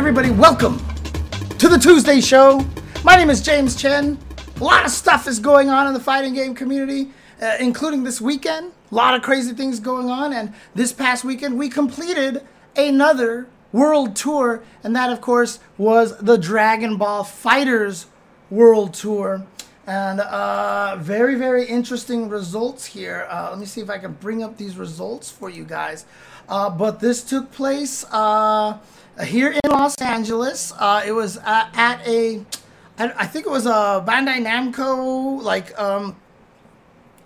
everybody. Welcome to the Tuesday show. My name is James Chen. A lot of stuff is going on in the fighting game community, uh, including this weekend. A lot of crazy things going on. And this past weekend, we completed another world tour. And that, of course, was the Dragon Ball FighterZ World Tour. And uh, very, very interesting results here. Uh, let me see if I can bring up these results for you guys. Uh, but this took place uh, here in Los Angeles. Uh, it was uh, at a, I, think it was a Bandai Namco, like, um,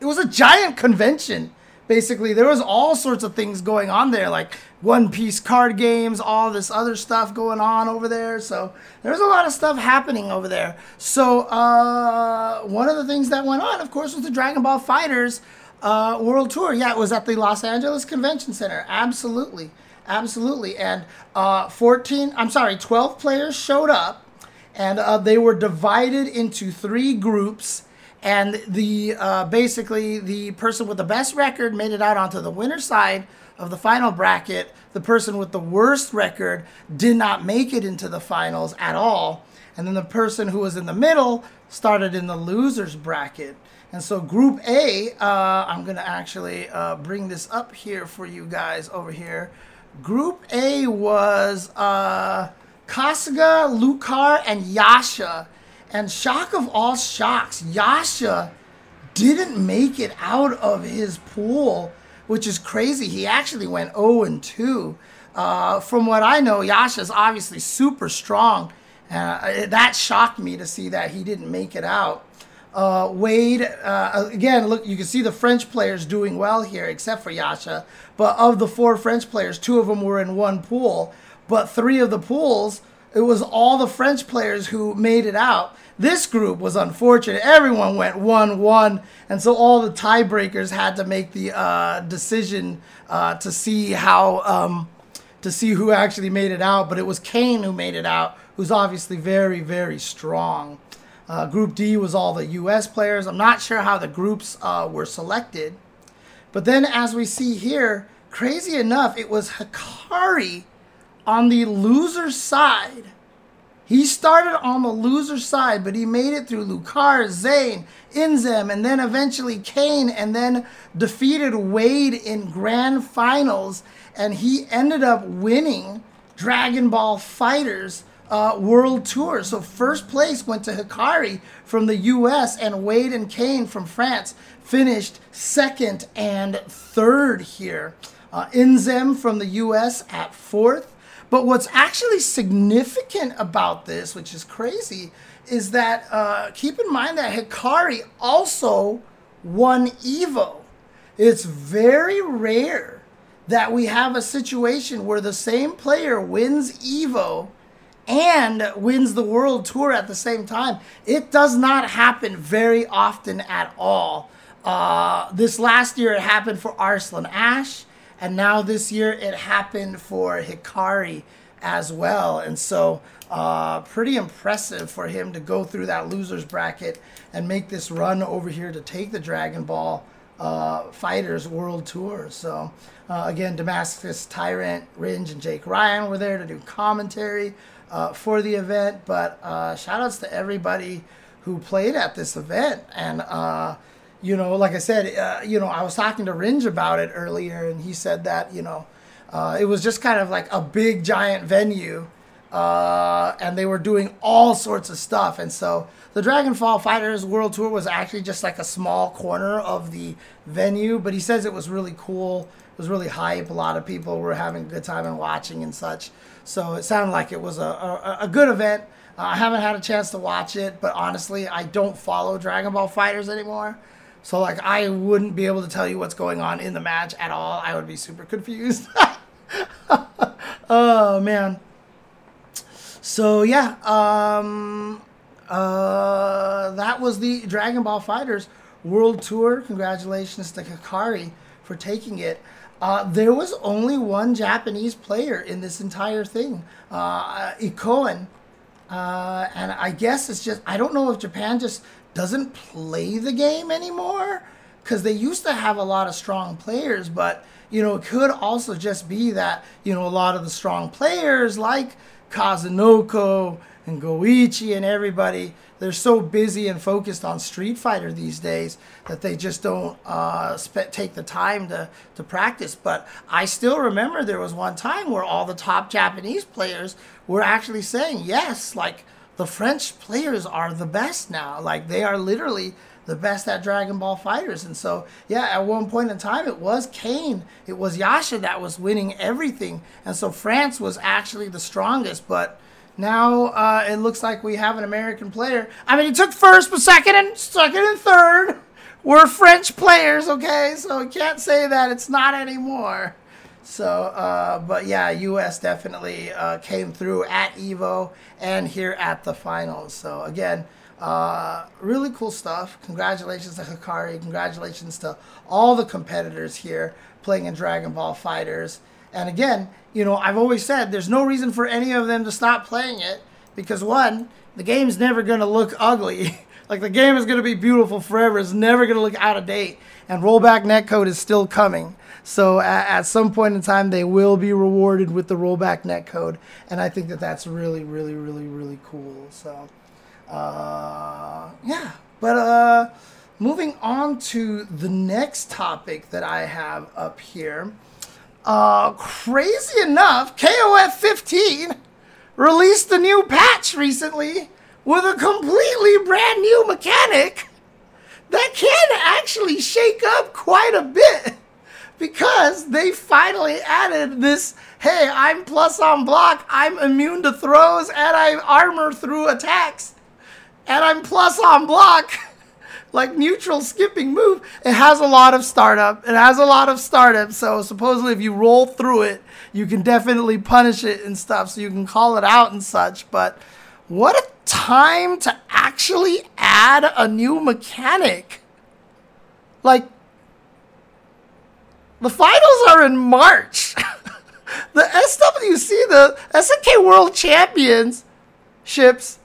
it was a giant convention. Basically, there was all sorts of things going on there, like One Piece card games, all this other stuff going on over there. So there's a lot of stuff happening over there. So uh, one of the things that went on, of course, was the Dragon Ball FighterZ uh, World Tour. Yeah, it was at the Los Angeles Convention Center. Absolutely, absolutely. And uh, 14, I'm sorry, 12 players showed up, and uh, they were divided into three groups and the uh, basically the person with the best record made it out onto the winner side of the final bracket. The person with the worst record did not make it into the finals at all, and then the person who was in the middle started in the losers bracket. And so Group A, uh, I'm gonna actually uh, bring this up here for you guys over here. Group A was uh, Kasuga, Lucar, and Yasha. And shock of all shocks, Yasha didn't make it out of his pool, which is crazy. He actually went 0 and 2. Uh, from what I know, Yasha's obviously super strong. Uh, that shocked me to see that he didn't make it out. Uh, Wade, uh, again, look, you can see the French players doing well here, except for Yasha. But of the four French players, two of them were in one pool. But three of the pools, it was all the French players who made it out. This group was unfortunate. Everyone went 1 1. And so all the tiebreakers had to make the uh, decision uh, to see how. Um, to see who actually made it out, but it was Kane who made it out, who's obviously very, very strong. Uh, group D was all the U.S. players. I'm not sure how the groups uh, were selected, but then as we see here, crazy enough, it was Hikari on the loser side he started on the loser side, but he made it through Lucar, Zane, Inzem, and then eventually Kane, and then defeated Wade in grand finals. And he ended up winning Dragon Ball FighterZ uh, World Tour. So first place went to Hikari from the U.S. and Wade and Kane from France finished second and third here. Uh, Inzem from the U.S. at fourth. But what's actually significant about this, which is crazy, is that uh, keep in mind that Hikari also won Evo. It's very rare that we have a situation where the same player wins Evo and wins the world tour at the same time. It does not happen very often at all. Uh, this last year, it happened for Arslan Ash. And now this year it happened for Hikari as well. And so, uh, pretty impressive for him to go through that losers bracket and make this run over here to take the Dragon Ball uh, Fighters World Tour. So, uh, again, Damascus Tyrant, Ringe, and Jake Ryan were there to do commentary uh, for the event. But uh, shout outs to everybody who played at this event. And, uh, you know, like I said, uh, you know, I was talking to Ringe about it earlier, and he said that, you know, uh, it was just kind of like a big giant venue, uh, and they were doing all sorts of stuff. And so the Dragon Ball FighterZ World Tour was actually just like a small corner of the venue, but he says it was really cool. Was really hype. A lot of people were having a good time and watching and such. So it sounded like it was a, a, a good event. Uh, I haven't had a chance to watch it, but honestly, I don't follow Dragon Ball FighterZ anymore. So like I wouldn't be able to tell you what's going on in the match at all. I would be super confused. oh man. So yeah, um, uh, that was the Dragon Ball FighterZ World Tour. Congratulations to Hikari for taking it. Uh, there was only one Japanese player in this entire thing, uh, Ikoen. Uh, and I guess it's just, I don't know if Japan just doesn't play the game anymore because they used to have a lot of strong players, but you know, it could also just be that you know a lot of the strong players like Kazunoko and GO1 and everybody, they're so busy and focused on Street Fighter these days that they just don't uh, spe- take the time to, to practice. But I still remember there was one time where all the top Japanese players were actually saying, yes, like the French players are the best now. Like they are literally the best at Dragon Ball FighterZ. And so, yeah, at one point in time, it was Kane, it was Yasha that was winning everything. And so France was actually the strongest. But now uh, it looks like we have an American player. I mean, he took first, but second and second and third were French players. Okay, so I can't say that it's not anymore. So, uh, but yeah, U.S. definitely uh, came through at Evo and here at the finals. So again, uh, really cool stuff. Congratulations to Hikari. Congratulations to all the competitors here playing in Dragon Ball FighterZ. And again, you know, I've always said there's no reason for any of them to stop playing it because one, the game's never going to look ugly. like the game is going to be beautiful forever. It's never going to look out of date. And rollback netcode is still coming. So at, at, some point in time, they will be rewarded with the rollback netcode. And I think that that's really, really, really, really cool. So, uh, yeah. But uh, moving on to the next topic that I have up here. Uh, crazy enough, KOF 15 released a new patch recently with a completely brand new mechanic that can actually shake up quite a bit because they finally added this hey, I'm plus on block, I'm immune to throws, and I armor through attacks, and I'm plus on block. like neutral skipping move. It has a lot of startup. It has a lot of startup. So supposedly, if you roll through it, you can definitely punish it and stuff. So you can call it out and such. But what a time to actually add a new mechanic! Like the finals are in March. the SWC, the SNK World Championships,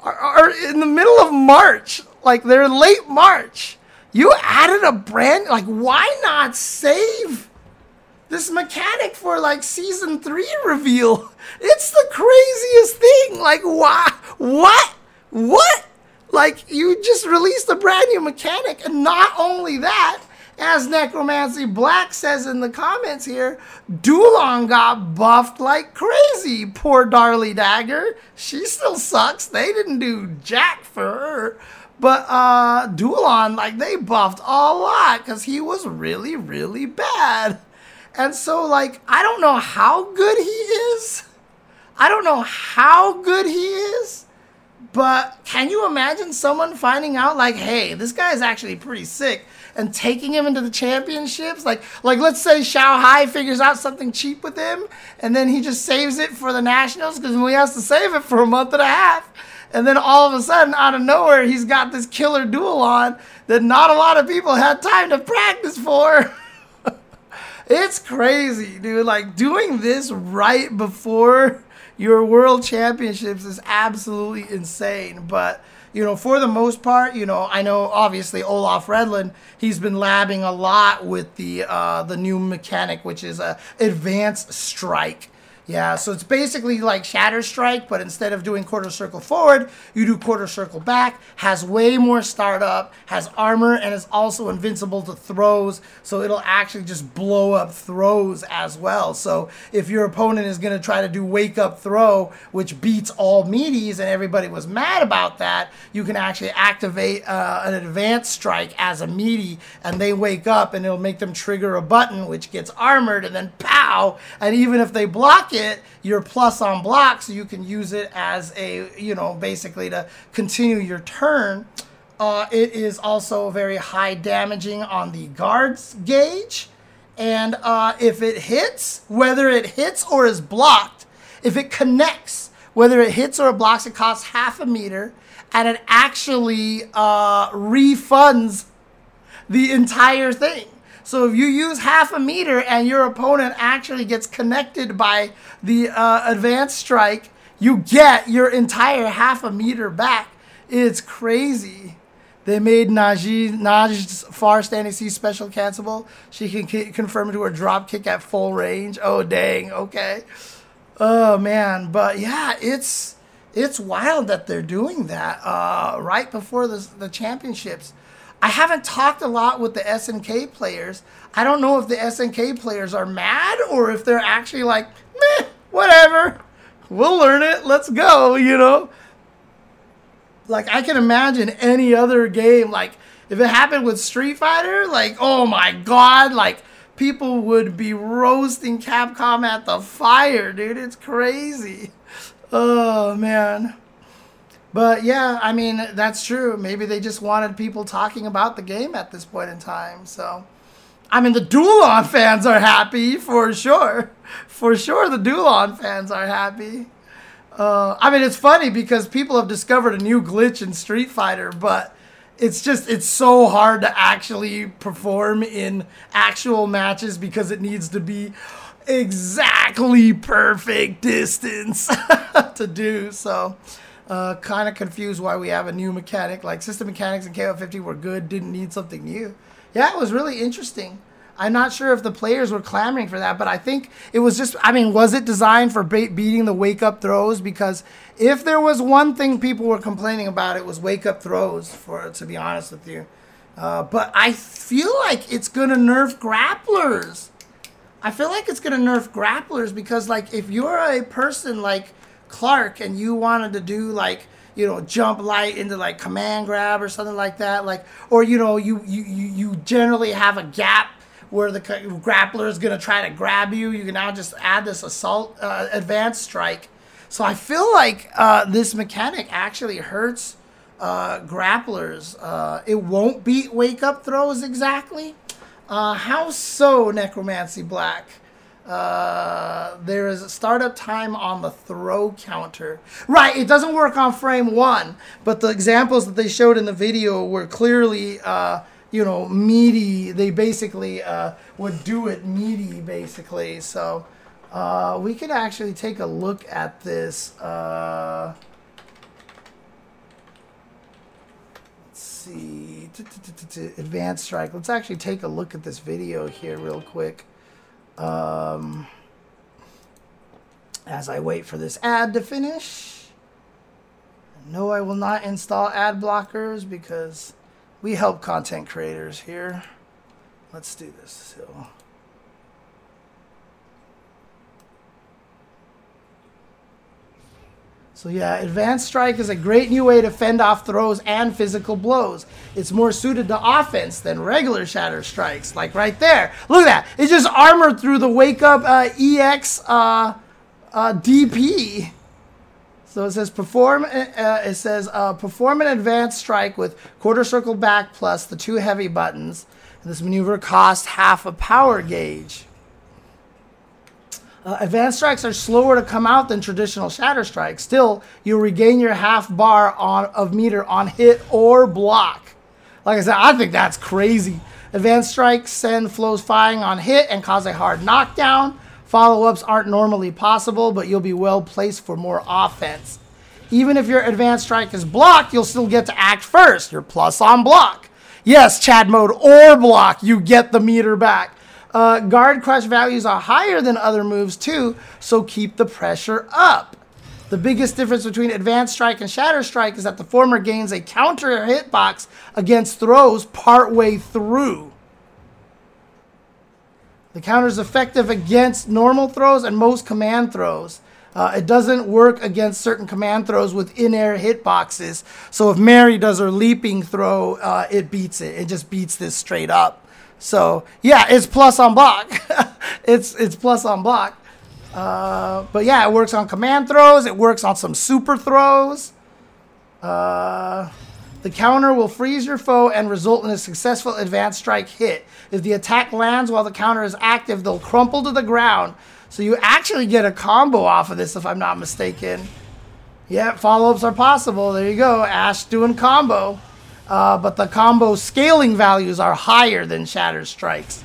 are, are in the middle of March. Like they're late March. You added a brand like why not save this mechanic for like season 3 reveal? It's the craziest thing. Like why what? What? Like you just released a brand new mechanic and not only that, as Necromancy Black says in the comments here, Duelon got buffed like crazy. Poor Darli Dagger. She still sucks. They didn't do jack for her. But uh Duelon, like they buffed a lot because he was really, really bad. And so, like, I don't know how good he is. I don't know how good he is. But can you imagine someone finding out, like, hey, this guy is actually pretty sick, and taking him into the championships? Like, like let's say Xiaohai figures out something cheap with him, and then he just saves it for the nationals because he has to save it for a month and a half. And then all of a sudden, out of nowhere, he's got this killer Duelon that not a lot of people had time to practice for. it's crazy, dude. Like doing this right before your world championships is absolutely insane. But you know, for the most part, you know, I know obviously Olaf Redland, he's been labbing a lot with the uh, the new mechanic, which is a advanced strike. Yeah, so it's basically like Shatter Strike, but instead of doing quarter circle forward, you do quarter circle back. Has way more startup, has armor, and is also invincible to throws. So it'll actually just blow up throws as well. So if your opponent is going to try to do wake up throw, which beats all meaties, and everybody was mad about that, you can actually activate uh, an advanced strike as a meaty, and they wake up, and it'll make them trigger a button, which gets armored, and then pow! And even if they block it, it, you're plus on block, so you can use it as a, you know, basically to continue your turn. Uh, it is also very high damaging on the guards gauge. And uh, if it hits, whether it hits or is blocked, if it connects, whether it hits or it blocks, it costs half a meter. And it actually uh, refunds the entire thing. So if you use half a meter and your opponent actually gets connected by the uh, advanced strike, you get your entire half a meter back. It's crazy. They made Naji Najd's far standing C special cancelable. She can k- confirm to her drop kick at full range. Oh dang, okay. Oh man, but yeah, it's it's wild that they're doing that uh, right before the the championships. I haven't talked a lot with the SNK players. I don't know if the SNK players are mad or if they're actually like, meh, whatever. We'll learn it. Let's go, you know? Like, I can imagine any other game. Like, if it happened with Street Fighter, like, oh my god, like, people would be roasting Capcom at the fire, dude. It's crazy. Oh, man. But yeah, I mean, that's true. Maybe they just wanted people talking about the game at this point in time. So, I mean, the Duelon fans are happy for sure. For sure, the Duelon fans are happy. Uh, I mean, it's funny because people have discovered a new glitch in Street Fighter, but it's just it's so hard to actually perform in actual matches because it needs to be exactly perfect distance to do so uh, kind of confused why we have a new mechanic. Like system mechanics in KOF 15 were good, didn't need something new. Yeah, it was really interesting. I'm not sure if the players were clamoring for that, but I think it was just, I mean, was it designed for be- beating the wake up throws? Because if there was one thing people were complaining about, it was wake up throws, for to be honest with you. Uh, but I feel like it's going to nerf grapplers. I feel like it's going to nerf grapplers because, like, if you're a person like Clark and you wanted to do like you know jump light into like command grab or something like that like or you know you you you generally have a gap where the grappler is going to try to grab you. You can now just add this assault uh, advanced strike. So i feel like uh, this mechanic actually hurts uh, grapplers. Uh, it won't beat wake up throws exactly. Uh, how so necromancy black uh, there is a startup time on the throw counter. Right, it doesn't work on frame one, but the examples that they showed in the video were clearly, uh, you know, meaty. They basically uh, would do it meaty, basically. So uh, we could actually take a look at this. Uh, let's see, advanced strike. Let's actually take a look at this video here real quick. Um, as I wait for this ad to finish. No, I will not install ad blockers because we help content creators here. Let's do this. So. So yeah, Advanced Strike is a great new way to fend off throws and physical blows. It's more suited to offense than regular Shatter Strikes, like right there. Look at that. It's just armored through the Wake Up uh, EX uh, uh, DP. So it says perform. Uh, it says uh, perform an advanced strike with quarter circle back plus the two heavy buttons. And this maneuver costs half a power gauge. Uh, advanced strikes are slower to come out than traditional shatter strikes. Still, you regain your half bar on of meter on hit or block. Like I said, I think that's crazy. Advanced strikes send flows firing on hit and cause a hard knockdown. Follow ups aren't normally possible, but you'll be well placed for more offense. Even if your advanced strike is blocked, you'll still get to act first. You're plus on block. Yes, Chad mode or block, you get the meter back. Uh, guard crush values are higher than other moves too, so keep the pressure up. The biggest difference between Advanced Strike and Shatter Strike is that the former gains a counter hitbox against throws partway through. The counter is effective against normal throws and most command throws. Uh, it doesn't work against certain command throws with in-air hitboxes. So if Mary does her leaping throw, uh, it beats it. It just beats this straight up. So yeah, it's plus on block. it's it's plus on block. Uh, but yeah, it works on command throws. It works on some super throws. Uh, the counter will freeze your foe and result in a successful advanced strike hit. If the attack lands while the counter is active, they'll crumple to the ground. So you actually get a combo off of this, if I'm not mistaken. Yeah, follow ups are possible. There you go. Ash doing combo. Uh, but the combo scaling values are higher than Shatter Strikes.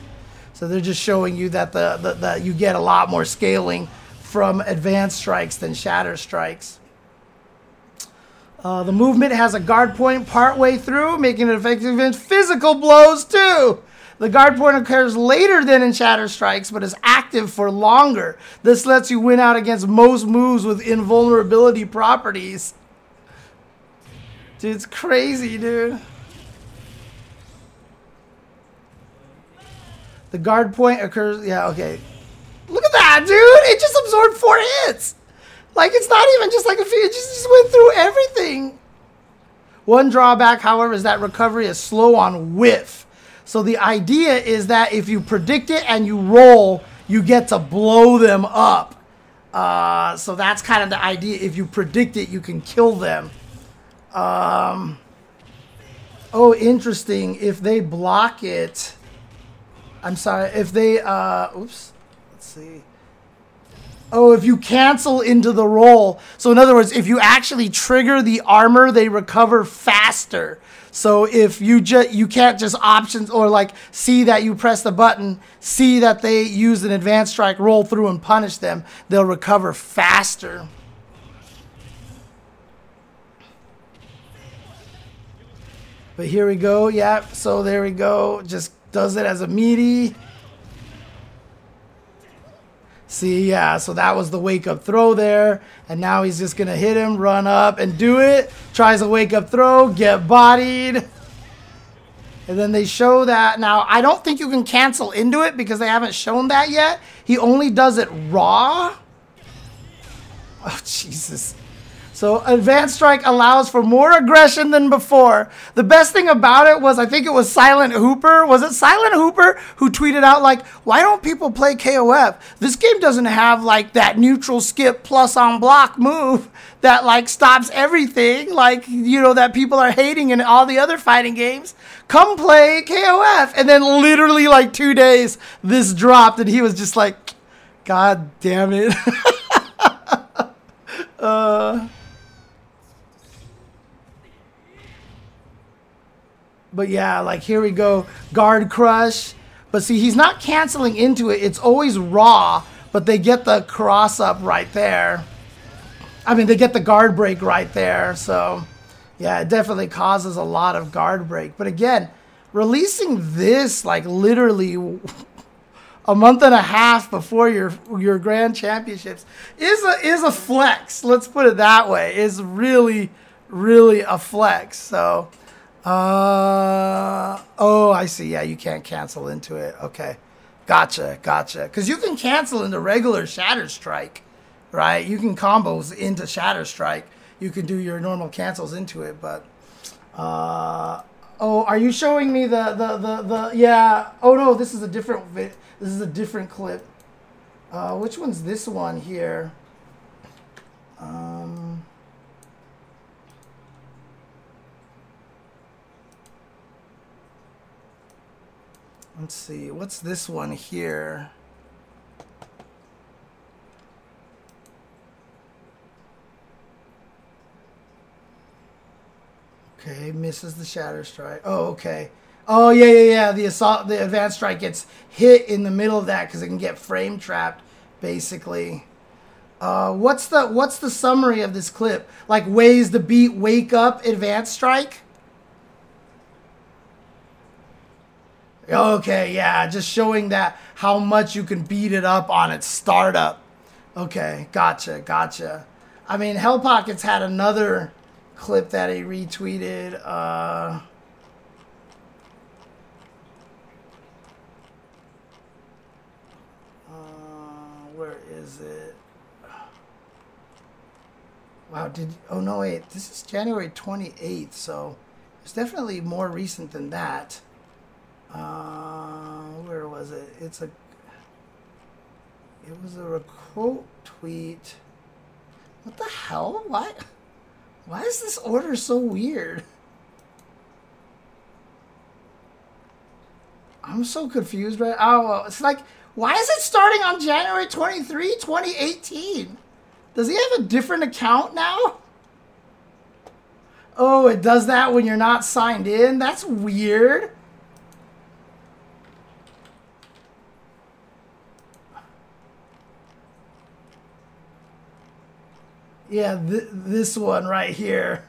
So they're just showing you that the, the, the you get a lot more scaling from Advanced Strikes than Shatter Strikes. Uh, the movement has a guard point partway through, making it effective against physical blows too. The guard point occurs later than in Shatter Strikes, but is active for longer. This lets you win out against most moves with invulnerability properties. It's crazy, dude. The guard point occurs. Yeah, okay. Look at that, dude! It just absorbed four hits! Like, it's not even just like a few, it just, just went through everything. One drawback, however, is that recovery is slow on whiff. So the idea is that if you predict it and you roll, you get to blow them up. Uh, so that's kind of the idea. If you predict it, you can kill them. Um, oh, interesting. If they block it, I'm sorry. If they, uh, oops, let's see. Oh, if you cancel into the roll. So in other words, if you actually trigger the armor, they recover faster. So if you just you can't just options or like see that you press the button, see that they use an advanced strike, roll through and punish them, they'll recover faster. But here we go. Yeah, so there we go. Just does it as a meaty. See, yeah, so that was the wake up throw there. And now he's just going to hit him, run up and do it. Tries a wake up throw, get bodied. And then they show that. Now, I don't think you can cancel into it because they haven't shown that yet. He only does it raw. Oh, Jesus. So Advanced Strike allows for more aggression than before. The best thing about it was I think it was Silent Hooper. Was it Silent Hooper who tweeted out like, "Why don't people play KOF? This game doesn't have like that neutral skip plus on block move that like stops everything like, you know, that people are hating in all the other fighting games. Come play KOF." And then literally like 2 days this dropped and he was just like, "God damn it." uh But yeah, like here we go, guard crush. But see, he's not canceling into it. It's always raw, but they get the cross up right there. I mean, they get the guard break right there. So yeah, it definitely causes a lot of guard break. But again, releasing this like literally a month and a half before your your grand championships is a is a flex. Let's put it that way. Is really really a flex. So uh oh, I see. Yeah, you can't cancel into it. Okay, gotcha, gotcha. Because you can cancel into regular Shatter Strike, right? You can combos into Shatter Strike. You can do your normal cancels into it, but uh oh, are you showing me the the the the? Yeah. Oh no, this is a different vi- This is a different clip. Uh, which one's this one here? Um. Let's see, what's this one here? Okay, misses the shatter strike. Oh, okay. Oh yeah, yeah, yeah. The assault, the advanced strike gets hit in the middle of that because it can get frame trapped, basically. Uh, what's the what's the summary of this clip? Like ways to beat wake up advanced strike. Okay, yeah, just showing that how much you can beat it up on its startup. Okay, gotcha, gotcha. I mean, Hell Pockets had another clip that he retweeted. Uh, uh, where is it? Wow, did oh no wait, this is January 28th, so it's definitely more recent than that. Uh, where was it? It's a. It was a quote tweet. What the hell? Why? Why is this order so weird? I'm so confused right Oh, it's like, why is it starting on January 23, 2018? Does he have a different account now? Oh, it does that when you're not signed in? That's weird. Yeah, th- this one right here.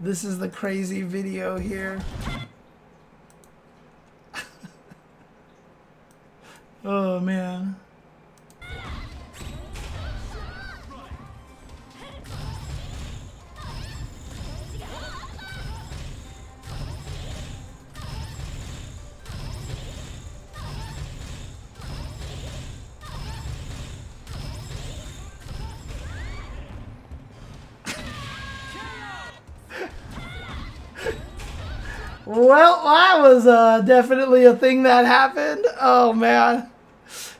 This is the crazy video here. oh, man. Well, that was uh, definitely a thing that happened. Oh man.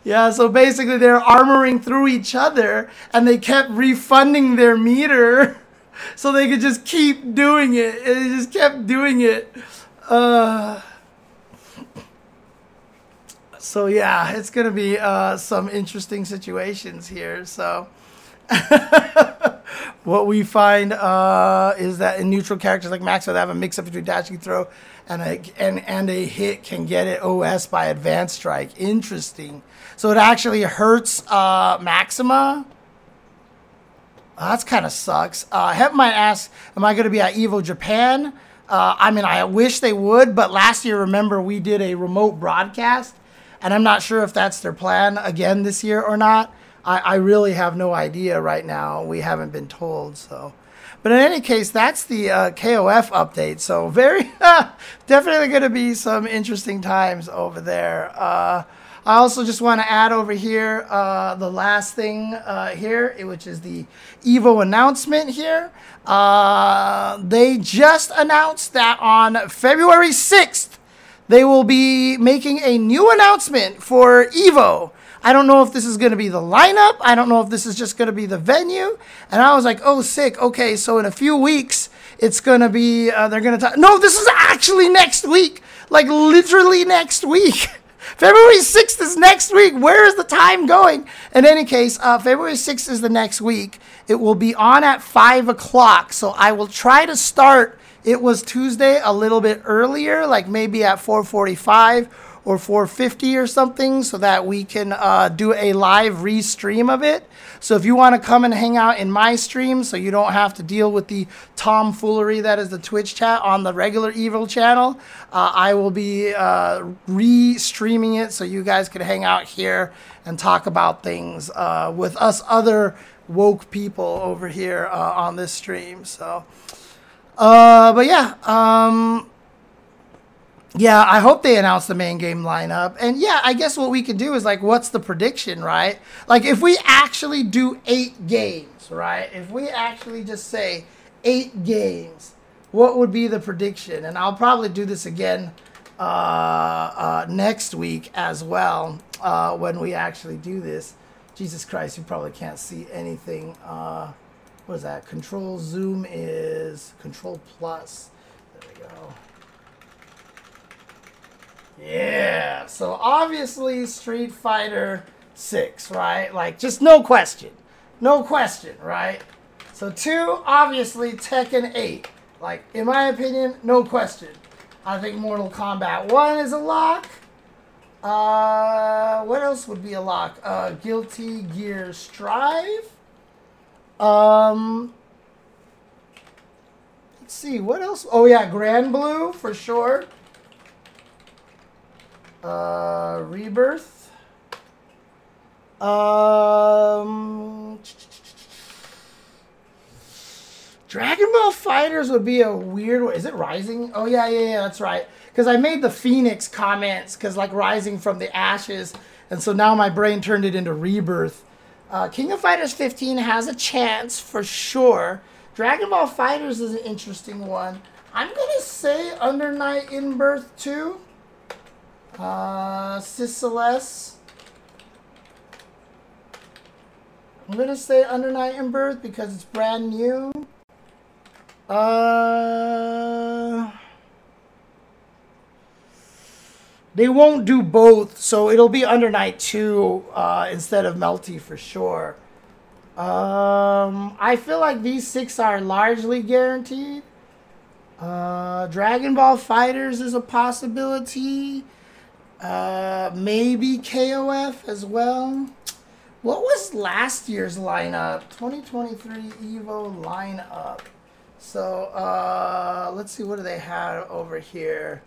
Yeah, so basically they're armoring through each other and they kept refunding their meter so they could just keep doing it. And they just kept doing it. Uh, so yeah, it's gonna be uh, some interesting situations here. So what we find uh, is that in neutral characters like Maxima, they have a mix up between dashing throw and a and and a hit can get it OS by advanced strike. Interesting. So it actually hurts uh, Maxima. Oh, that's kind of sucks. Uh, Hep might ask, "Am I going to be at Evo Japan?" Uh, I mean, I wish they would, but last year, remember, we did a remote broadcast, and I'm not sure if that's their plan again this year or not. I, I really have no idea right now. We haven't been told, so. But in any case, that's the uh, KOF update. So very, definitely going to be some interesting times over there. Uh, I also just want to add over here uh, the last thing uh, here, which is the Evo announcement here. Uh, they just announced that on February 6th, they will be making a new announcement for Evo. I don't know if this is going to be the lineup. I don't know if this is just going to be the venue. And I was like, oh, sick. Okay, so in a few weeks, it's going to be, uh, they're going to talk. No, this is actually next week. Like literally next week. February 6th is next week. Where is the time going? In any case, uh, February 6th is the next week. It will be on at 5 o'clock. So I will try to start. It was Tuesday a little bit earlier, like maybe at 445 or 450 or something so that we can uh, do a live restream of it. So if you want to come and hang out in my stream so you don't have to deal with the tomfoolery that is the Twitch chat on the regular Evo channel, uh, I will be uh, re-streaming it so you guys can hang out here and talk about things uh, with us other woke people over here uh, on this stream. So, uh, but yeah, um, yeah, I hope they announce the main game lineup. And yeah, I guess what we can do is like, what's the prediction, right? Like, if we actually do eight games, right? If we actually just say eight games, what would be the prediction? And I'll probably do this again uh, uh, next week as well uh, when we actually do this. Jesus Christ, you probably can't see anything. Uh, what is that? Control zoom is control plus. There we go. Yeah. So obviously Street Fighter 6, right? Like just no question. No question, right? So 2 obviously Tekken 8. Like in my opinion, no question. I think Mortal Kombat 1 is a lock. Uh, what else would be a lock? Uh, Guilty Gear Strive. Um, let's see, what else? Oh yeah, Granblue for sure. Uh, Rebirth. Um, Dragon Ball FighterZ would be a weird one. Is it Rising? Oh yeah, yeah, yeah. That's right. Because I made the Phoenix comments because like Rising from the Ashes, and so now my brain turned it into Rebirth. Uh, King of Fighters 15 has a chance for sure. Dragon Ball FighterZ is an interesting one. I'm gonna say Under Night In-Birth 2. Uh. I'm gonna say Under Night In-Birth because it's brand new. Uh, they won't do both, so it'll be Under Night 2 uh, instead of Melty for sure. Um, I feel like these six are largely guaranteed. Uh, Dragon Ball FighterZ is a possibility. Uh, maybe KOF as well. What was last year's lineup? 2023 Evo lineup. So uh, let's see, what do they have over here?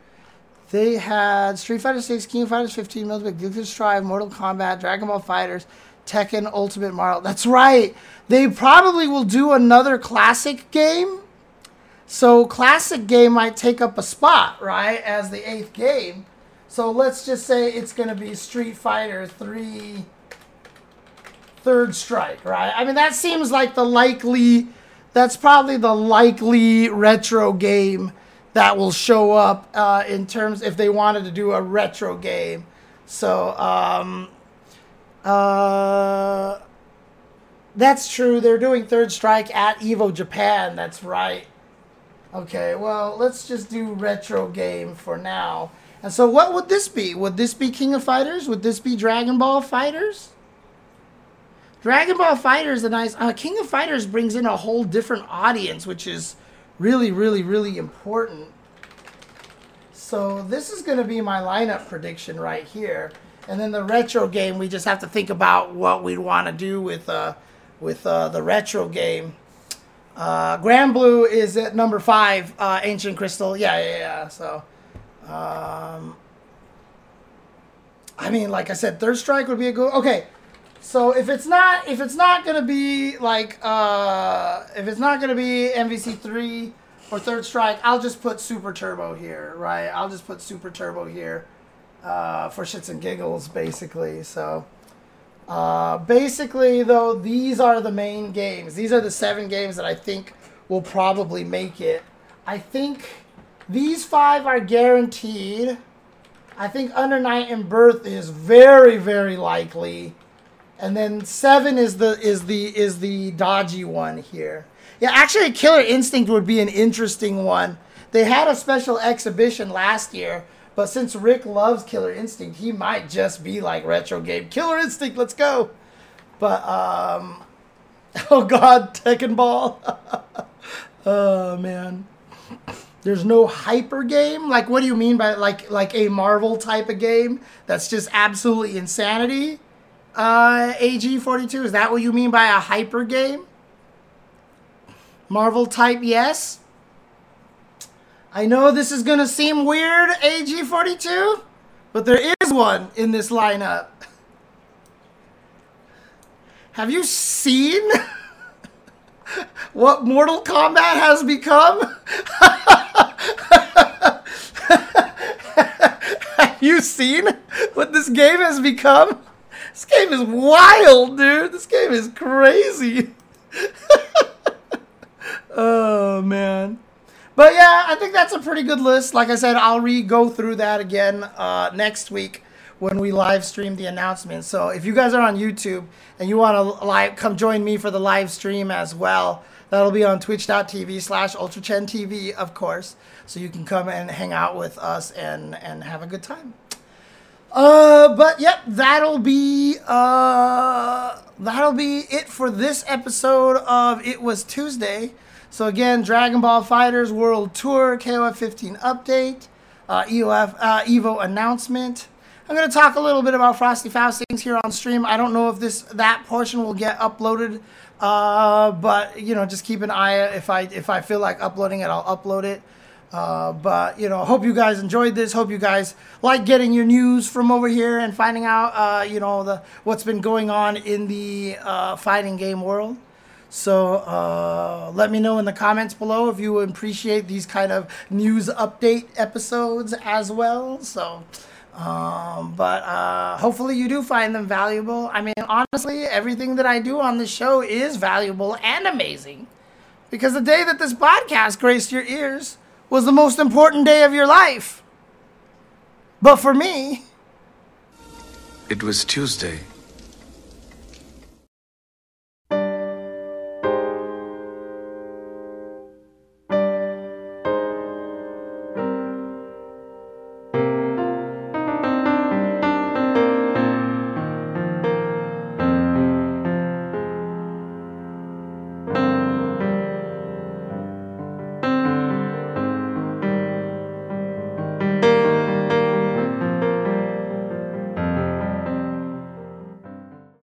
They had Street Fighter 6, King Fighters 15, Metal Gear Strive, Mortal Kombat, Dragon Ball FighterZ, Tekken, Ultimate Marvel. That's right. They probably will do another classic game. So classic game might take up a spot, right, as the eighth game. So let's just say it's going to be Street Fighter 3 Third Strike, right? I mean, that seems like the likely, that's probably the likely retro game that will show up uh, in terms if they wanted to do a retro game. So, um, uh, that's true. They're doing Third Strike at Evo Japan. That's right. Okay, well, let's just do retro game for now. And so, what would this be? Would this be King of Fighters? Would this be Dragon Ball FighterZ? Dragon Ball FighterZ, a nice. Uh, King of Fighters brings in a whole different audience, which is really, really, really important. So, this is going to be my lineup prediction right here. And then the retro game, we just have to think about what we'd want to do with uh, with uh, the retro game. Uh, Granblue is at number five. Uh, Ancient Crystal, yeah, yeah, yeah. So, um, I mean, like I said, Third Strike would be a good. Okay, so if it's not if it's not gonna be like uh, if it's not gonna be MVC three or Third Strike, I'll just put Super Turbo here, right? I'll just put Super Turbo here uh, for shits and giggles, basically. So. Uh, basically, though, these are the main games. These are the seven games that I think will probably make it. I think these five are guaranteed. I think Under Night In-Birth is very, very likely. And then seven is the is the is the dodgy one here. Yeah, actually, Killer Instinct would be an interesting one. They had a special exhibition last year but since Rick loves Killer Instinct, he might just be like retro game. Killer Instinct, let's go. But um oh god, Tekken Ball. oh man. There's no hyper game? Like what do you mean by like like a Marvel type of game that's just absolutely insanity? Uh AG42, is that what you mean by a hyper game? Marvel type, yes. I know this is to seem weird, AG42, but there is one in this lineup. Have you seen what Mortal Kombat has become? Have you seen what this game has become? This game is wild, dude. This game is crazy. oh, man. But yeah, I think that's a pretty good list. Like I said, I'll re go through that again uh, next week when we live stream the announcement. So if you guys are on YouTube and you want to live, come join me for the live stream as well. That'll be on twitch.tv slash ultrachentv, of course. So you can come and hang out with us and, and have a good time. Uh, but yep, that'll be uh, that'll be it for this episode of It Was Tuesday. So again, Dragon Ball FighterZ World Tour KOF 15 update, uh, EOF uh, Evo announcement. I'm going to talk a little bit about Frosty Faustings here on stream. I don't know if this that portion will get uploaded, uh, but you know, just keep an eye. If I if I feel like uploading it, I'll upload it. Uh, but you know, hope you guys enjoyed this. Hope you guys like getting your news from over here and finding out, uh, you know, the what's been going on in the uh, fighting game world. So uh, let me know in the comments below if you appreciate these kind of news update episodes as well. So, um, but uh, hopefully you do find them valuable. I mean, honestly, everything that I do on this show is valuable and amazing because the day that this podcast graced your ears was the most important day of your life. But for me, it was Tuesday.